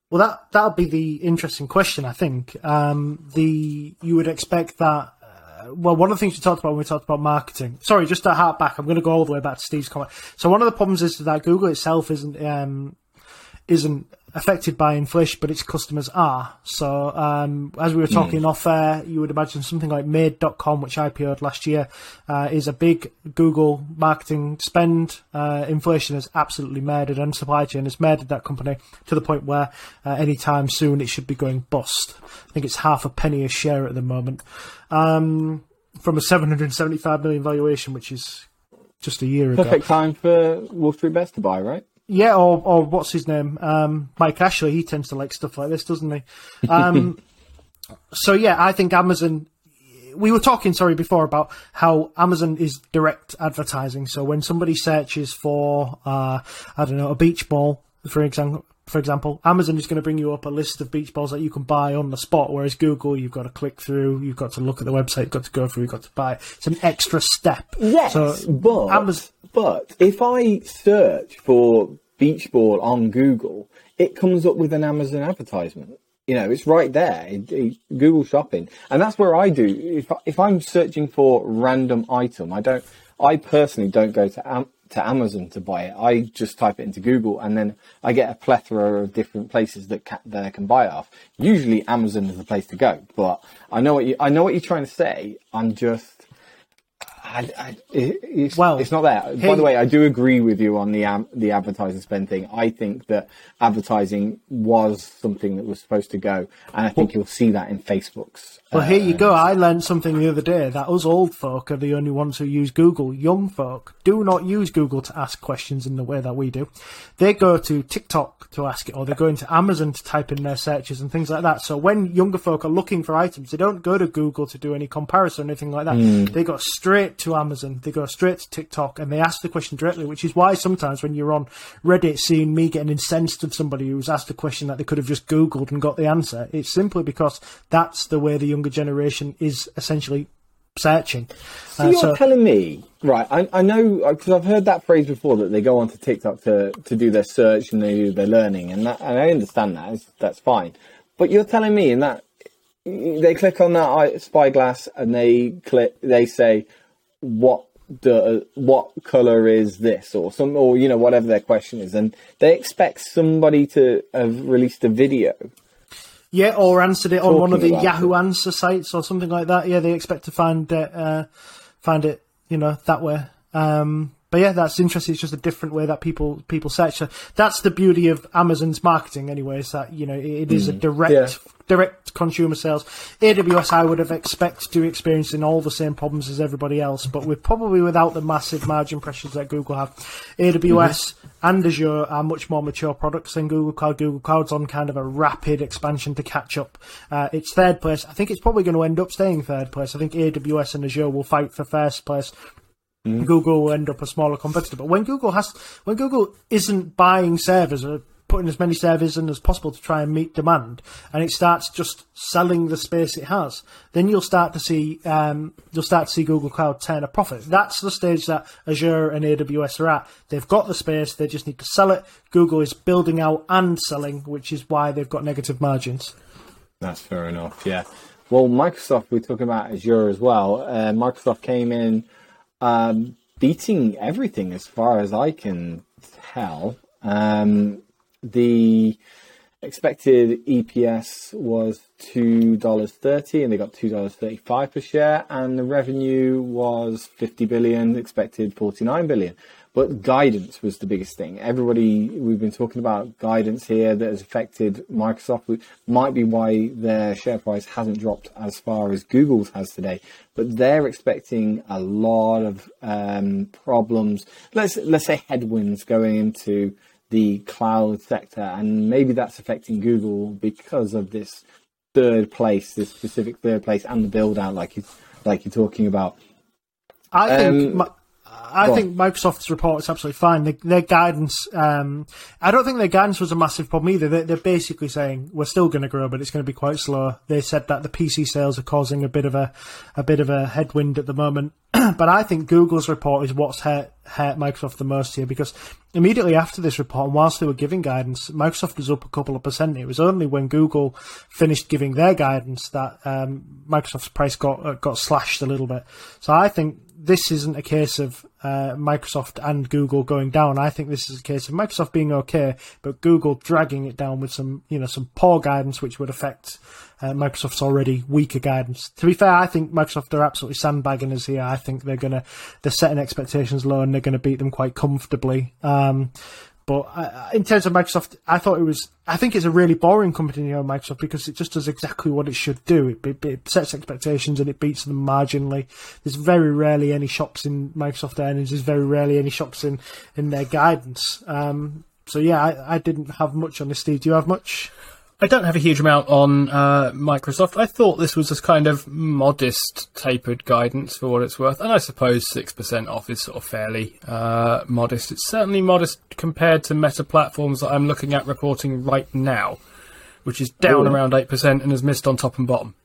Well, that that'll be the interesting question. I think um, the you would expect that. Uh, well, one of the things we talked about when we talked about marketing. Sorry, just to hark back, I'm going to go all the way back to Steve's comment. So one of the problems is that Google itself isn't um, isn't affected by inflation, but its customers are. So, um, as we were talking mm. off air, you would imagine something like Made.com, which IPO'd last year, uh, is a big Google marketing spend. Uh, inflation has absolutely murdered, and supply chain has murdered that company to the point where uh, anytime soon it should be going bust. I think it's half a penny a share at the moment. Um, from a 775 million valuation, which is just a year Perfect ago. Perfect time for Wall Street Bets to buy, right? Yeah, or or what's his name? Um, Mike Ashley. He tends to like stuff like this, doesn't he? Um, so yeah, I think Amazon. We were talking, sorry, before about how Amazon is direct advertising. So when somebody searches for, uh, I don't know, a beach ball, for example, for example, Amazon is going to bring you up a list of beach balls that you can buy on the spot, whereas Google, you've got to click through, you've got to look at the website, you've got to go through, you've got to buy. It's an extra step. Yes, so, but Amazon, but if I search for beach ball on Google, it comes up with an Amazon advertisement. You know, it's right there, it, it, Google Shopping, and that's where I do. If if I'm searching for random item, I don't. I personally don't go to Am- to Amazon to buy it. I just type it into Google, and then I get a plethora of different places that ca- that I can buy it off. Usually, Amazon is the place to go. But I know what you I know what you're trying to say. I'm just I, I, it's, well, it's not there. By the way, I do agree with you on the um, the advertising spend thing. I think that advertising was something that was supposed to go, and I think well, you'll see that in Facebook's. Well, uh, here you go. I learned something the other day that us old folk are the only ones who use Google. Young folk do not use Google to ask questions in the way that we do. They go to TikTok to ask it, or they go into Amazon to type in their searches and things like that. So when younger folk are looking for items, they don't go to Google to do any comparison or anything like that. Mm. They go straight to Amazon, they go straight to TikTok, and they ask the question directly, which is why sometimes when you're on Reddit seeing me getting incensed of somebody who's asked a question that they could have just Googled and got the answer, it's simply because that's the way the younger generation is essentially searching. So uh, you're so, telling me, right? I, I know because I've heard that phrase before that they go onto TikTok to, to do their search and they do their learning, and that, and I understand that. That's fine. But you're telling me in that they click on that spyglass and they click, they say, what the what color is this or some or you know whatever their question is and they expect somebody to have released a video yeah or answered it on one of the yahoo it. answer sites or something like that yeah they expect to find it uh, find it you know that way um, but yeah, that's interesting. It's just a different way that people people search. So that's the beauty of Amazon's marketing, anyway. Is that you know it, it is a direct Yeah. direct consumer sales. AWS, I would have expected to be experiencing all the same problems as everybody else, but with probably without the massive margin pressures that Google have. AWS and Azure are much more mature products than Google Cloud. Google Cloud's on kind of a rapid expansion to catch up. Uh, it's third place. I think it's probably going to end up staying third place. I think AWS and Azure will fight for first place. Google will end up a smaller competitor. But when Google has, when Google isn't buying servers or putting as many servers in as possible to try and meet demand, and it starts just selling the space it has, then you'll start to see, um, you'll start to see Google Cloud turn a profit. That's the stage that Azure and AWS are at. They've got the space, they just need to sell it. Google is building out and selling, which is why they've got negative margins. That's fair enough. Yeah. Well, Microsoft, we're talking about Azure as well. Uh, Microsoft came in um, beating everything as far as I can tell. Um, the expected EPS was two dollars thirty, and they got two dollars thirty-five per share, and the revenue was fifty billion, expected forty-nine billion. But guidance was the biggest thing. Everybody, we've been talking about guidance here that has affected Microsoft. which Might be why their share price hasn't dropped as far as Google's has today. But they're expecting a lot of um, problems. Let's let's say headwinds going into the cloud sector, and maybe that's affecting Google because of this third place, this specific third place, and the build out, like you like you're talking about. I think Um, Mi- I go on. think Microsoft's report is absolutely fine. Their, their guidance, um, I don't think their guidance was a massive problem either. They're, they're basically saying we're still going to grow, but it's going to be quite slow. They said that the PC sales are causing a bit of a a bit of a headwind at the moment. but I think Google's report is what's hurt, hurt Microsoft the most here because immediately after this report, and whilst they were giving guidance, Microsoft was up a couple of percent. It was only when Google finished giving their guidance that um, Microsoft's price got uh, got slashed a little bit. So I think this isn't a case of uh, Microsoft and Google going down. I think this is a case of Microsoft being okay, but Google dragging it down with some, you know, some poor guidance, which would affect uh, Microsoft's already weaker guidance. To be fair, I think Microsoft are absolutely sandbagging us here. I think they're gonna they're setting expectations low and they're gonna beat them quite comfortably. Um, but uh, in terms of Microsoft, I thought it was. I think it's a really boring company, you know, Microsoft, because it just does exactly what it should do. It, it, it sets expectations and it beats them marginally. There's very rarely any shocks in Microsoft earnings. There's very rarely any shocks in in their guidance. Um, so yeah, I, I didn't have much on this. Steve, do you have much? I don't have a huge amount on uh, Microsoft. I thought this was a kind of modest, tapered guidance for what it's worth, and I suppose six percent off is sort of fairly uh, modest. It's certainly modest compared to Meta platforms that I'm looking at reporting right now, which is down Ooh. around eight percent and has missed on top and bottom.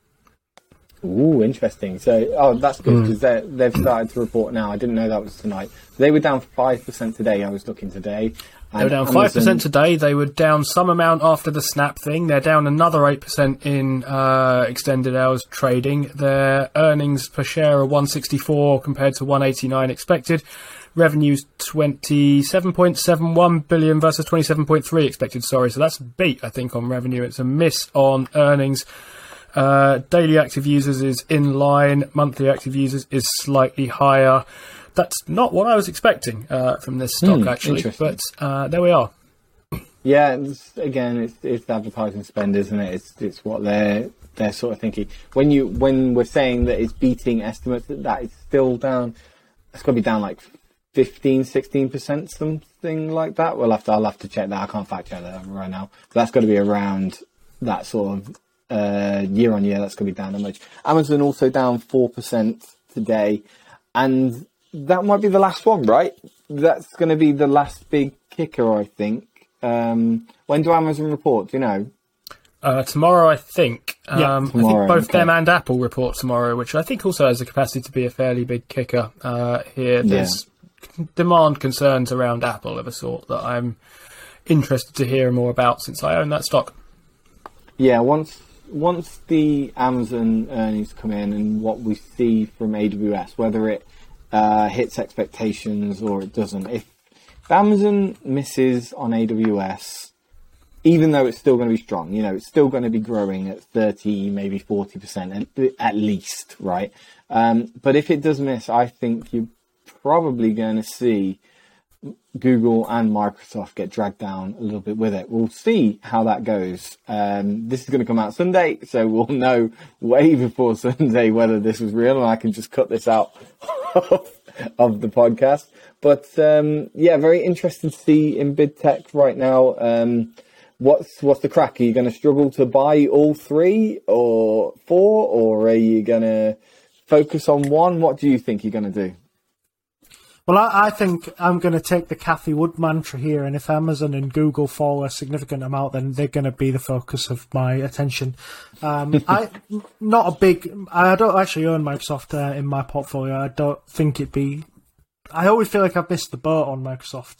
Ooh, interesting. So, oh, that's good because they've started to report now. I didn't know that was tonight. They were down five percent today. I was looking today. They were down five percent today. They were down some amount after the snap thing. They're down another eight percent in uh, extended hours trading. Their earnings per share are one sixty four compared to one eighty nine expected. Revenues twenty seven point seven one billion versus twenty seven point three expected. Sorry, so that's a beat I think on revenue. It's a miss on earnings. Uh, daily active users is in line. Monthly active users is slightly higher. That's not what I was expecting uh, from this stock, Hmm, actually. But uh, there we are. Yeah, it's, again, it's, it's advertising spend, isn't it? It's it's what they're they're sort of thinking. When you when we're saying that it's beating estimates, that that is still down. It's got to be down like 15, 16 percent, something like that. We'll have to I'll have to check that. I can't fact check that right now. But that's got to be around that sort of uh, year on year. That's going to be down that much. Amazon also down four percent today, and that might be the last one, right? That's going to be the last big kicker, I think. Um, when do Amazon report? Do you know? Uh, tomorrow, I think. Yeah, um, I tomorrow, think both okay. them and Apple report tomorrow, which I think also has the capacity to be a fairly big kicker uh, here. There's demand concerns around Apple of a sort that I'm interested to hear more about since I own that stock. Yeah, once once the Amazon earnings come in and what we see from AWS, whether it uh, hits expectations or it doesn't, if, if Amazon misses on AWS, even though it's still going to be strong, you know, it's still going to be growing at 30, maybe 40% at, at least, right? Um, but if it does miss, I think you're probably going to see Google and Microsoft get dragged down a little bit with it. We'll see how that goes. Um, this is going to come out Sunday, so we'll know way before Sunday whether this was real, and I can just cut this out of the podcast. But um, yeah, very interesting to see in big tech right now. Um, what's what's the crack? Are you going to struggle to buy all three or four, or are you going to focus on one? What do you think you're going to do? Well, I, I think I'm going to take the Cathie Wood mantra here, and if Amazon and Google fall a significant amount, then they're going to be the focus of my attention. Um, I not a big. I don't actually own Microsoft uh, in my portfolio. I don't think it'd be. I always feel like I've missed the boat on Microsoft,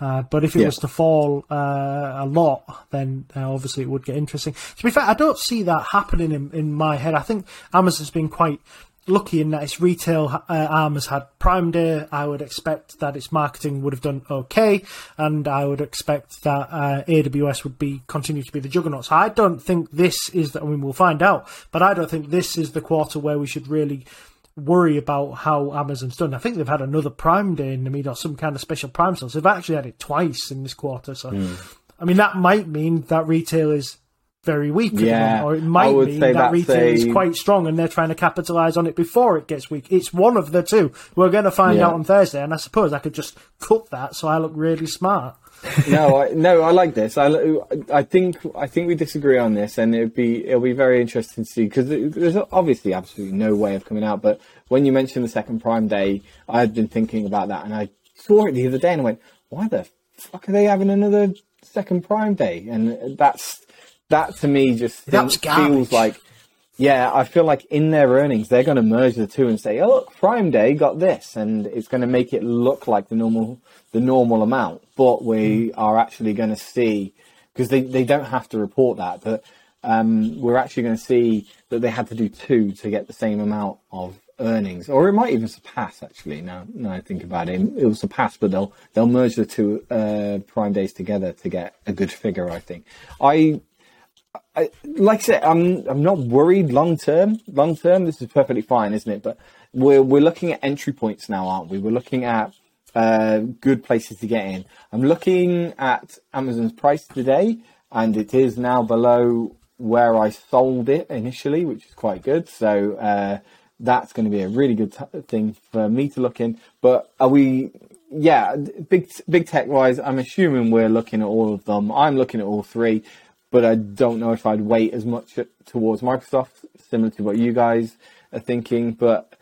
uh, but if it Yeah. was to fall uh, a lot, then uh, obviously it would get interesting. To be fair, I don't see that happening in, in my head. I think Amazon's been quite lucky in that its retail uh, arm has had Prime Day. I would expect that its marketing would have done okay, and I would expect that uh, AWS would be continue to be the juggernaut. So I don't think this is that. I mean, we'll find out, but I don't think this is the quarter where we should really worry about how Amazon's done. I think they've had another Prime Day in the middle, or some kind of special Prime sales. They've actually had it twice in this quarter. So, I mean, that might mean that retail is very weak, Yeah, or it might say that retail is quite strong and they're trying to capitalise on it before it gets weak. It's one of the two. We're going to find Yeah. out on Thursday, and I suppose I could just cut that so I look really smart. no, I, no, I like this. I, I think I think we disagree on this, and it'd be it'll be very interesting to see because there's obviously absolutely no way of coming out. But when you mentioned the second Prime Day, I had been thinking about that, and I saw it the other day, and I went, "Why the fuck are they having another second Prime Day?" And that's that to me just That was think- garbage. feels like. Yeah, I feel like in their earnings they're going to merge the two and say, "Oh, look, Prime Day got this," and it's going to make it look like the normal the normal amount. But we are actually going to see because they, they don't have to report that, but um, we're actually going to see that they had to do two to get the same amount of earnings, or it might even surpass. Actually, now now I think about it, it will surpass, but they'll they'll merge the two uh, Prime Days together to get a good figure. I think. I I, like I said, I'm I'm not worried long term. Long term, this is perfectly fine, isn't it? But we're we're looking at entry points now, aren't we? We're looking at uh, good places to get in. I'm looking at Amazon's price today, and it is now below where I sold it initially, which is quite good. So uh, that's going to be a really good t- thing for me to look in. But are we? Yeah, big big tech wise, I'm assuming we're looking at all of them. I'm looking at all three but I don't know if I'd wait as much towards Microsoft, similar to what you guys are thinking. But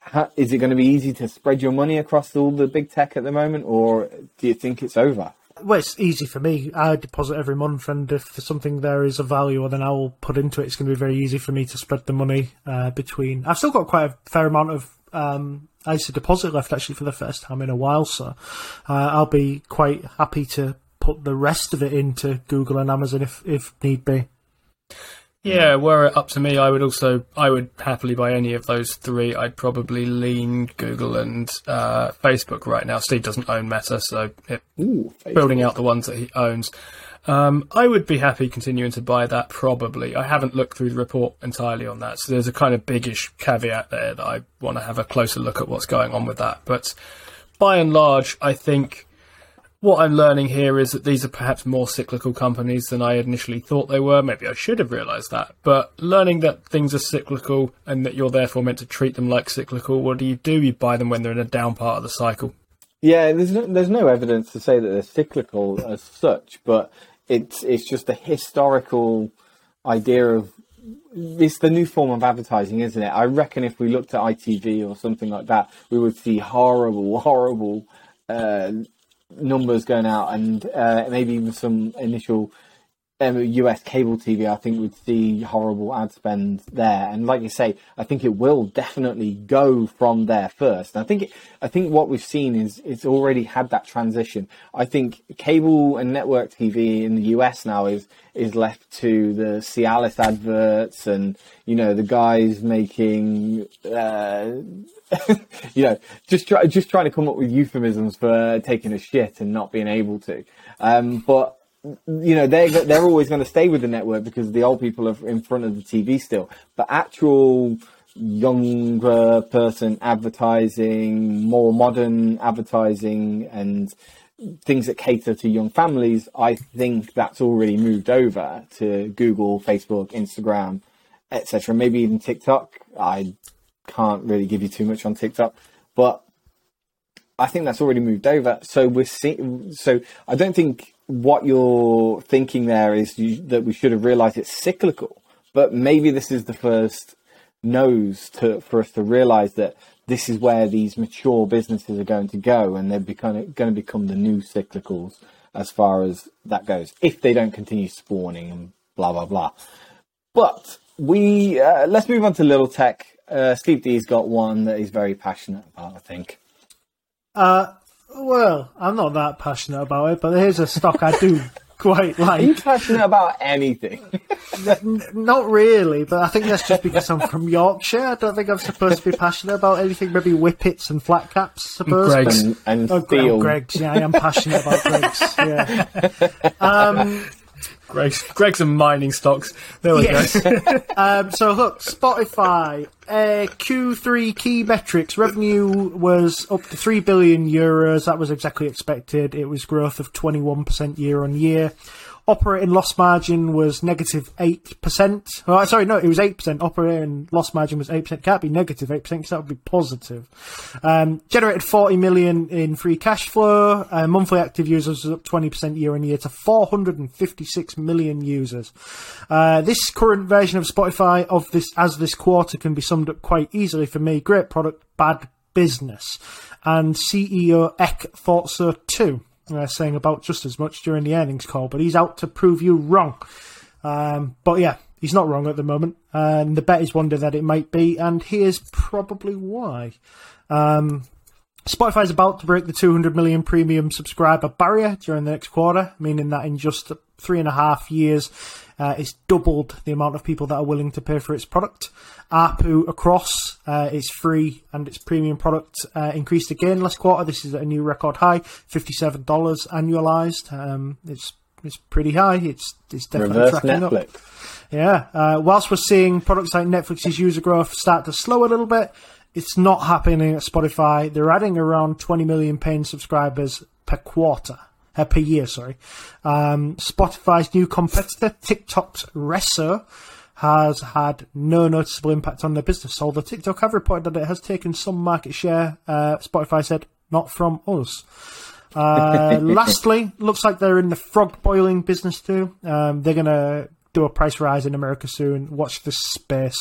how, is it going to be easy to spread your money across all the big tech at the moment, or do you think it's over? Well, it's easy for me. I deposit every month, and if something there is of value, then I will put into it. It's going to be very easy for me to spread the money uh, between. I've still got quite a fair amount of um, ISA deposit left, actually, for the first time in a while. So uh, I'll be quite happy to put the rest of it into Google and Amazon if if need be. Yeah, were it up to me, I would also I would happily buy any of those three. I'd probably lean Google and uh, Facebook right now. Steve doesn't own Meta, so it, Ooh, building out the ones that he owns. Um, I would be happy continuing to buy that. Probably, I haven't looked through the report entirely on that, so there's a kind of biggish caveat there that I want to have a closer look at what's going on with that. But by and large, I think what I'm learning here is that these are perhaps more cyclical companies than I initially thought they were. Maybe I should have realised that. But learning that things are cyclical and that you're therefore meant to treat them like cyclical, what do you do? You buy them when they're in a down part of the cycle. Yeah, there's no, there's no evidence to say that they're cyclical as such, but it's it's just a historical idea of it's the new form of advertising, isn't it? I reckon if we looked at ITV or something like that, we would see horrible, horrible uh, numbers going out, and uh, maybe even some initial um, US cable TV. I think we'd see horrible ad spend there, and like you say, I think it will definitely go from there first. And I think it, I think what we've seen is it's already had that transition. I think cable and network TV in the US now is is left to the Cialis adverts and you know the guys making uh, you know just try, just trying to come up with euphemisms for taking a shit and not being able to. Um, but you know they're they're always going to stay with the network because the old people are in front of the TV still. But actual younger person advertising, more modern advertising, and things that cater to young families, I think that's already moved over to Google, Facebook, Instagram, etc. Maybe even TikTok. I can't really give you too much on TikTok, but I think that's already moved over. So we're seeing. So I don't think what you're thinking there is you, that we should have realised it's cyclical. But maybe this is the first nose to for us to realise that this is where these mature businesses are going to go, and they're becoming, going to become the new cyclicals as far as that goes, if they don't continue spawning and blah blah blah. But we uh, let's move on to little tech. Uh, Steve D's got one that he's very passionate about. I think. Uh, well, I'm not that passionate about it, but here's a stock I do quite like. Are you passionate about anything? N- not really, but I think that's just because I'm from Yorkshire. I don't think I'm supposed to be passionate about anything. Maybe whippets and flat caps, I suppose. Greggs. and and Oh, Gre- steel. oh, Greggs. Yeah, I am passionate about Greggs. Yeah. Um, Greggs, Greggs and mining stocks. There we Yes. go. um, so look, Spotify uh, Q3 key metrics revenue was up to three billion euros. That was exactly expected. It was growth of twenty one percent year on year. Operating loss margin was negative negative eight percent. Oh, sorry, no, it was eight percent. Operating loss margin was eight percent. Can't be negative negative eight percent because that would be positive. Um, generated 40 million in free cash flow. Uh, monthly active users was up 20% year on year to 456 million users. Uh, this current version of Spotify of this as this quarter can be summed up quite easily for me. Great product, bad business. And CEO Ek thought so too. Uh, saying about just as much during the earnings call, but he's out to prove you wrong. Um, but yeah, he's not wrong at the moment. And the bet is day that it might be, and here's probably why. Um, Spotify is about to break the 200 million premium subscriber barrier during the next quarter, meaning that in just three and a half years, uh, it's doubled the amount of people that are willing to pay for its product. ARPU across uh, its free and its premium product uh, increased again last quarter. This is at a new record high, $57 annualized. Um, it's it's pretty high. It's it's definitely Reverse tracking up. Yeah. Uh, whilst we're seeing products like Netflix's user growth start to slow a little bit, it's not happening at Spotify. They're adding around 20 million paying subscribers per quarter. Uh, per year, sorry. Um, Spotify's new competitor, TikTok's Resso, has had no noticeable impact on their business. Although TikTok have reported that it has taken some market share, uh, Spotify said, not from us. Uh, lastly, looks like they're in the frog boiling business too. Um, they're going to do a price rise in America soon. Watch this space.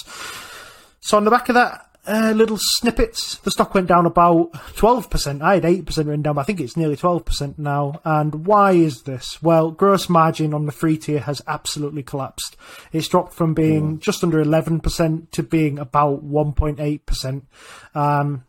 So on the back of that, uh, little snippets, the stock went down about 12%. I had 8% written down, but I think it's nearly 12% now. And why is this? Well, gross margin on the free tier has absolutely collapsed. It's dropped from being just under 11% to being about 1.8%. Um,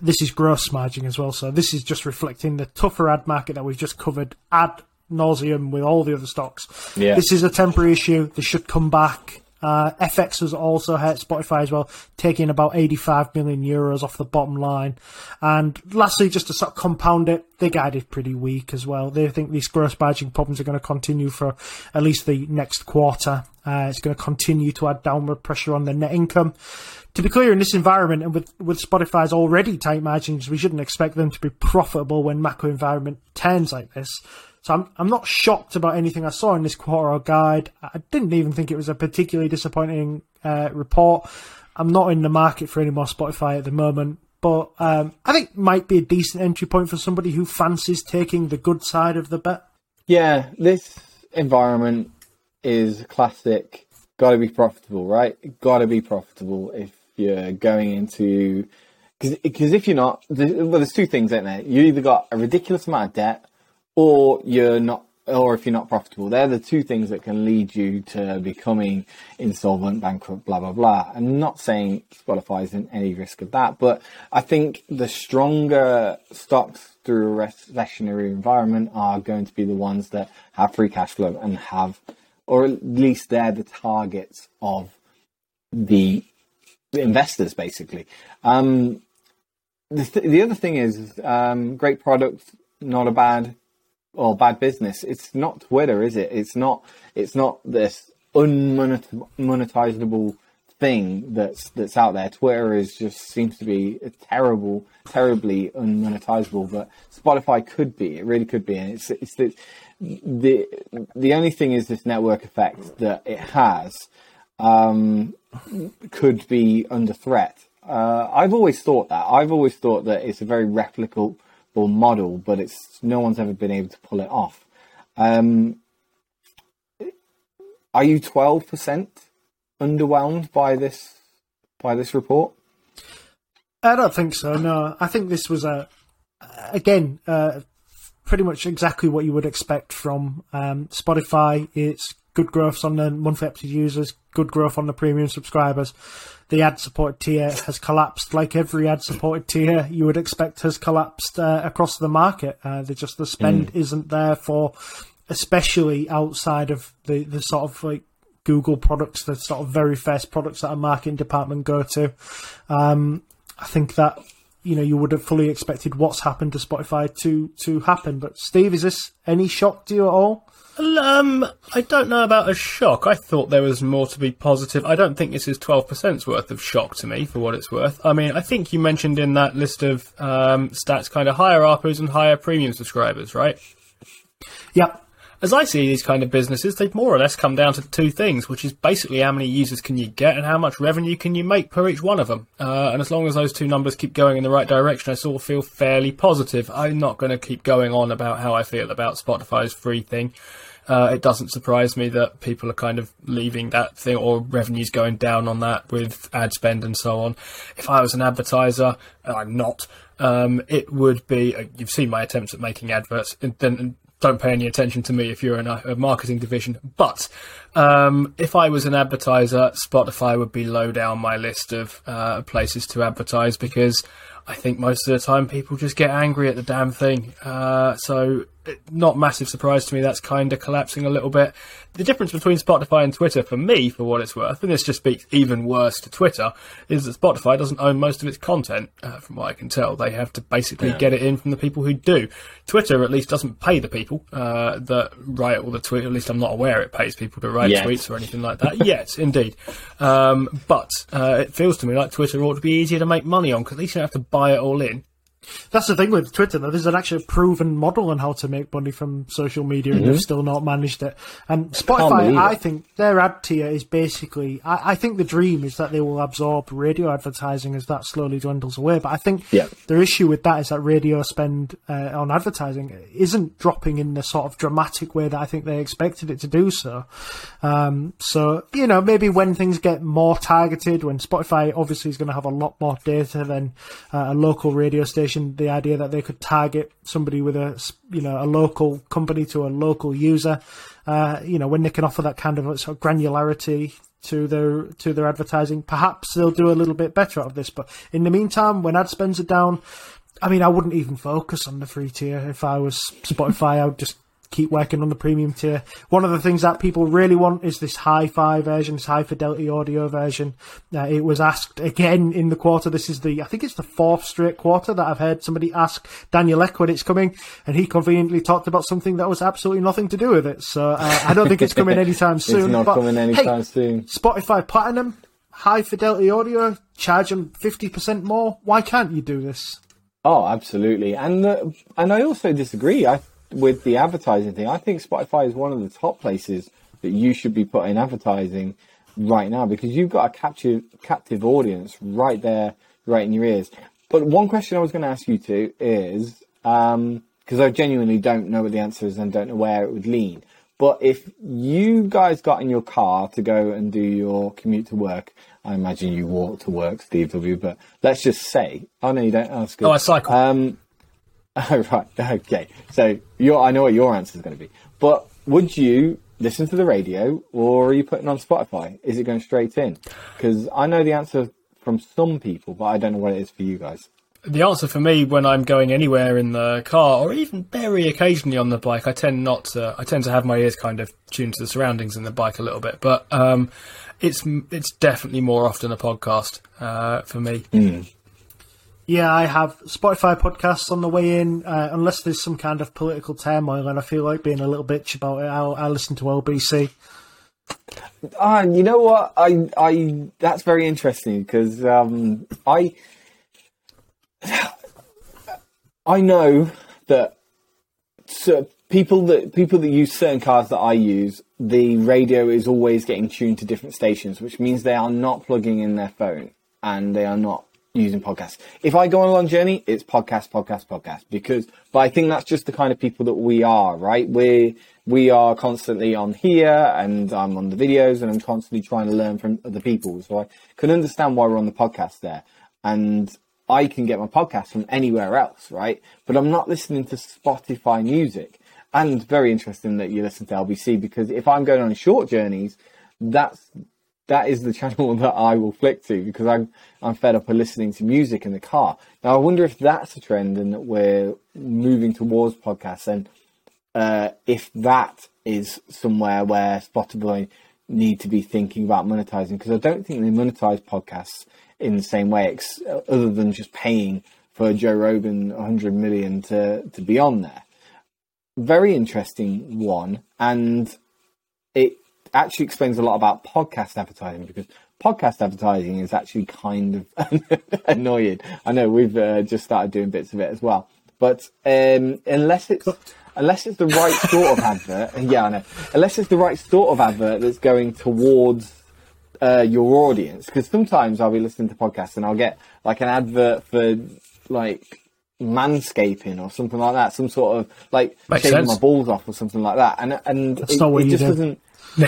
this is gross margin as well. So this is just reflecting the tougher ad market that we've just covered ad nauseum with all the other stocks. Yeah. This is a temporary issue. They should come back. Uh, FX has also hurt Spotify as well, taking about 85 million euros off the bottom line. And lastly, just to sort of compound it, they guided pretty weak as well. They think these gross margin problems are going to continue for at least the next quarter. Uh, it's going to continue to add downward pressure on their net income. To be clear, in this environment and with, with Spotify's already tight margins, we shouldn't expect them to be profitable when macro environment turns like this. So I'm, I'm not shocked about anything I saw in this quarter or guide. I didn't even think it was a particularly disappointing uh, report. I'm not in the market for any more Spotify at the moment, but um, I think might be a decent entry point for somebody who fancies taking the good side of the bet. Yeah, this environment is classic. Got to be profitable, right? Got to be profitable if you're going into because if you're not, well, there's two things, isn't there? You either got a ridiculous amount of debt, or you're not, or if you're not profitable. They're the two things that can lead you to becoming insolvent, bankrupt, blah blah blah. I'm not saying Spotify isn't any risk of that, but I think the stronger stocks through a recessionary environment are going to be the ones that have free cash flow and have, or at least they're the targets of the investors, basically. Um, the, th- the other thing is um, great product, not a bad or bad business. It's not Twitter, is it? It's not. It's not this unmonetizable thing that's that's out there. Twitter is just seems to be a terrible, terribly unmonetizable. But Spotify could be. It really could be. And it's it's the the the only thing is this network effect that it has um, could be under threat. Uh, I've always thought that. I've always thought that it's a very replicable model, but it's no one's ever been able to pull it off. Um, are you twelve percent underwhelmed by this by this report? I don't think so. No, I think this was a again uh, pretty much exactly what you would expect from um, Spotify. It's good growth on the monthly active users, good growth on the premium subscribers. The ad supported tier has collapsed, like every ad supported tier you would expect has collapsed uh, across the market. Uh, just the spend mm. isn't there for, especially outside of the the sort of like Google products, the sort of very first products that a marketing department go to. Um, I think that you know you would have fully expected what's happened to Spotify to to happen. But Steve, is this any shock to you at all? Um, I don't know about a shock. I thought there was more to be positive. I don't think this is twelve percent's worth of shock to me, for what it's worth. I mean, I think you mentioned in that list of um, stats kind of higher ARPUs and higher premium subscribers, right? Yep as I see these kind of businesses, they've more or less come down to two things, which is basically how many users can you get and how much revenue can you make per each one of them. Uh, and as long as those two numbers keep going in the right direction, I sort of feel fairly positive. I'm not going to keep going on about how I feel about Spotify's free thing. Uh, it doesn't surprise me that people are kind of leaving that thing or revenues going down on that with ad spend and so on. If I was an advertiser, and I'm not. Um, it would be. Uh, you've seen my attempts at making adverts. And then don't pay any attention to me if you're in a, a marketing division. But um, if I was an advertiser, Spotify would be low down my list of uh, places to advertise because I think most of the time people just get angry at the damn thing. Uh, so not massive surprise to me. That's kind of collapsing a little bit. The difference between Spotify and Twitter, for me, for what it's worth, and this just speaks even worse to Twitter, is that Spotify doesn't own most of its content. Uh, from what I can tell, they have to basically yeah. get it in from the people who do. Twitter, at least, doesn't pay the people uh, that write all the tweets. At least I'm not aware it pays people to write Yet. tweets or anything like that. Yet, indeed. Um, but uh, it feels to me like Twitter ought to be easier to make money on because at least you don't have to buy it all in. That's the thing with Twitter, though. There's an actual proven model on how to make money from social media, mm-hmm. and they've still not managed it. And Spotify, I, I think their ad tier is basically. I, I, think the dream is that they will absorb radio advertising as that slowly dwindles away. But I think yeah. their issue with that is that radio spend uh, on advertising isn't dropping in the sort of dramatic way that I think they expected it to do so. Um, so you know, maybe when things get more targeted, when Spotify obviously is going to have a lot more data than uh, a local radio station mentioned the idea that they could target somebody with a you know a local company to a local user. Uh, you know when they can offer that kind of sort of granularity to their to their advertising, perhaps they'll do a little bit better out of this. But in the meantime, when ad spends are down, I mean, I wouldn't even focus on the free tier if I was Spotify. I would just keep working on the premium tier. One of the things that people really want is this hi-fi version, this high fidelity audio version. Uh, it was asked again in the quarter. This is the, I think it's the fourth straight quarter that I've heard somebody ask Daniel Ek when it's coming, and he conveniently talked about something that was absolutely nothing to do with it. So uh, I don't think it's coming anytime soon. it's not but, coming anytime hey, soon. Spotify Platinum, high fidelity audio, charge them fifty percent more. Why can't you do this? Oh, absolutely, and uh, and I also disagree. I with the advertising thing, I think Spotify is one of the top places that you should be putting advertising right now because you've got a captive captive audience right there, right in your ears. But one question I was going to ask you to is because um, I genuinely don't know what the answer is and don't know where it would lean. But if you guys got in your car to go and do your commute to work, I imagine you walk to work, Steve W. But let's just say, oh no, you don't. ask. Oh, I cycle. Um, Oh, right. Okay. So your, I know what your answer is going to be. But would you listen to the radio or are you putting on Spotify? Is it going straight in? Because I know the answer from some people, but I don't know what it is for you guys. The answer for me when I'm going anywhere in the car or even very occasionally on the bike, I tend not to, I tend to have my ears kind of tuned to the surroundings in the bike a little bit, but, um, it's, it's definitely more often a podcast, uh, for me. Mm. Yeah, I have Spotify podcasts on the way in, uh, unless there's some kind of political turmoil and I feel like being a little bitch about it. I'll, I'll listen to LBC. Ah, you know what? I, I, that's very interesting because um, I, I know that so people that people that use certain cars that I use, the radio is always getting tuned to different stations, which means they are not plugging in their phone and they are not using podcasts. If I go on a long journey, it's podcast, podcast, podcast. Because, but I think that's just the kind of people that we are, right? We we are constantly on here, and I'm on the videos, and I'm constantly trying to learn from other people. So I can understand why we're on the podcast there, and I can get my podcast from anywhere else, right? But I'm not listening to Spotify music. And very interesting that you listen to LBC because if I'm going on short journeys, that's that is the channel that I will flick to because I'm I'm fed up of listening to music in the car. Now I wonder if that's a trend and that we're moving towards podcasts and uh, if that is somewhere where Spotify need to be thinking about monetizing because I don't think they monetize podcasts in the same way, ex- other than just paying for Joe Rogan 100 million to to be on there. Very interesting one, and it actually explains a lot about podcast advertising because podcast advertising is actually kind of annoying. I know we've uh, just started doing bits of it as well, but um, unless it's unless it's the right sort of advert, yeah, I know. Unless it's the right sort of advert that's going towards uh, your audience, because sometimes I'll be listening to podcasts and I'll get like an advert for like manscaping or something like that, some sort of like Makes shaving sense. my balls off or something like that, and and That's it, it just do. doesn't.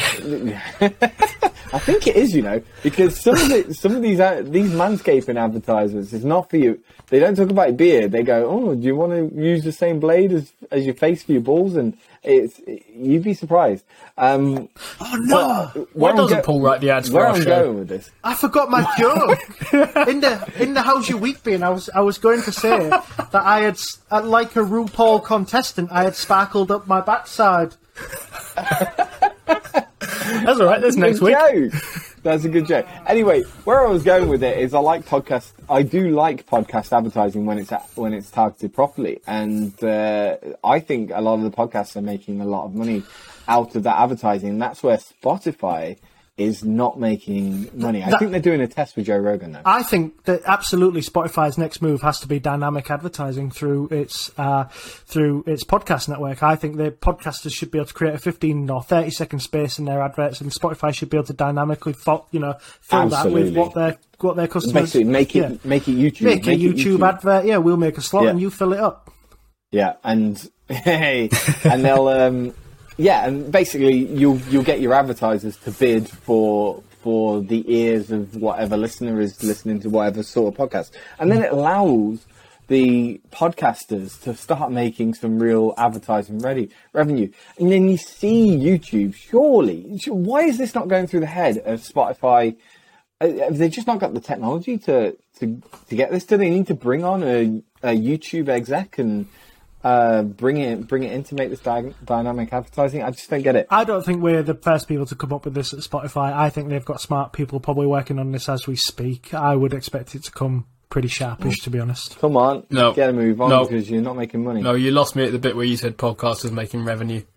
I think it is, you know, because some of the, some of these uh, these manscaping advertisements is not for you. They don't talk about beard. They go, "Oh, do you want to use the same blade as as your face for your balls?" And it's you'd be surprised. Um, Oh no! Why doesn't go- Paul write the ads Where our I'm show? going with this? I forgot my joke. in the in the how's your week been? I was I was going to say that I had uh, like a RuPaul contestant. I had sparkled up my backside. That's all right. That's next week. Joke. That's a good joke. Anyway, where I was going with it is I like podcast. I do like podcast advertising when it's when it's targeted properly, and uh, I think a lot of the podcasts are making a lot of money out of that advertising. And that's where Spotify is not making money. I That- think they're doing a test with Joe Rogan though. I think that absolutely Spotify's next move has to be dynamic advertising through its uh, through its podcast network. I think the podcasters should be able to create a 15 or 30 second space in their adverts, and Spotify should be able to dynamically, fo- you know, fill that with what their what their customers Basically, make it yeah. make it YouTube. make, a YouTube, advert. Yeah, we'll make a slot Yeah. and you fill it up. Yeah, and hey, and they'll um, yeah, and basically you'll you'll get your advertisers to bid for for the ears of whatever listener is listening to whatever sort of podcast, and then it allows the podcasters to start making some real advertising ready revenue, and then you see YouTube. Surely, why is this not going through the head of Spotify? Uh, Have they just not got the technology to, to, to get this? Do they need to bring on a, a YouTube exec and uh, bring it bring it in to make this dy- dynamic advertising? I just don't get it. I don't think we're the first people to come up with this at Spotify. I think they've got smart people probably working on this as we speak. I would expect it to come pretty sharpish, to be honest. Come on, No. get a move on No. because you're not making money. No, you lost me at the bit where you said podcasters making revenue.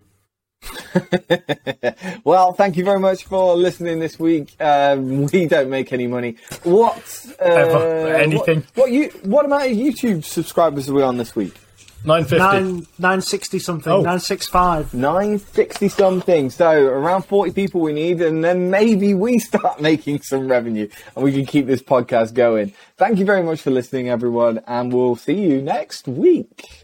Well, thank you very much for listening this week. Um, we don't make any money. What? Uh, Ever. Anything. What, what you? What amount of YouTube subscribers are we on this week? Nine fifty. Nine nine sixty something, Oh. nine six five. 960 something. So around 40 people we need, and then maybe we start making some revenue and we can keep this podcast going. Thank you very much for listening, everyone, and we'll see you next week.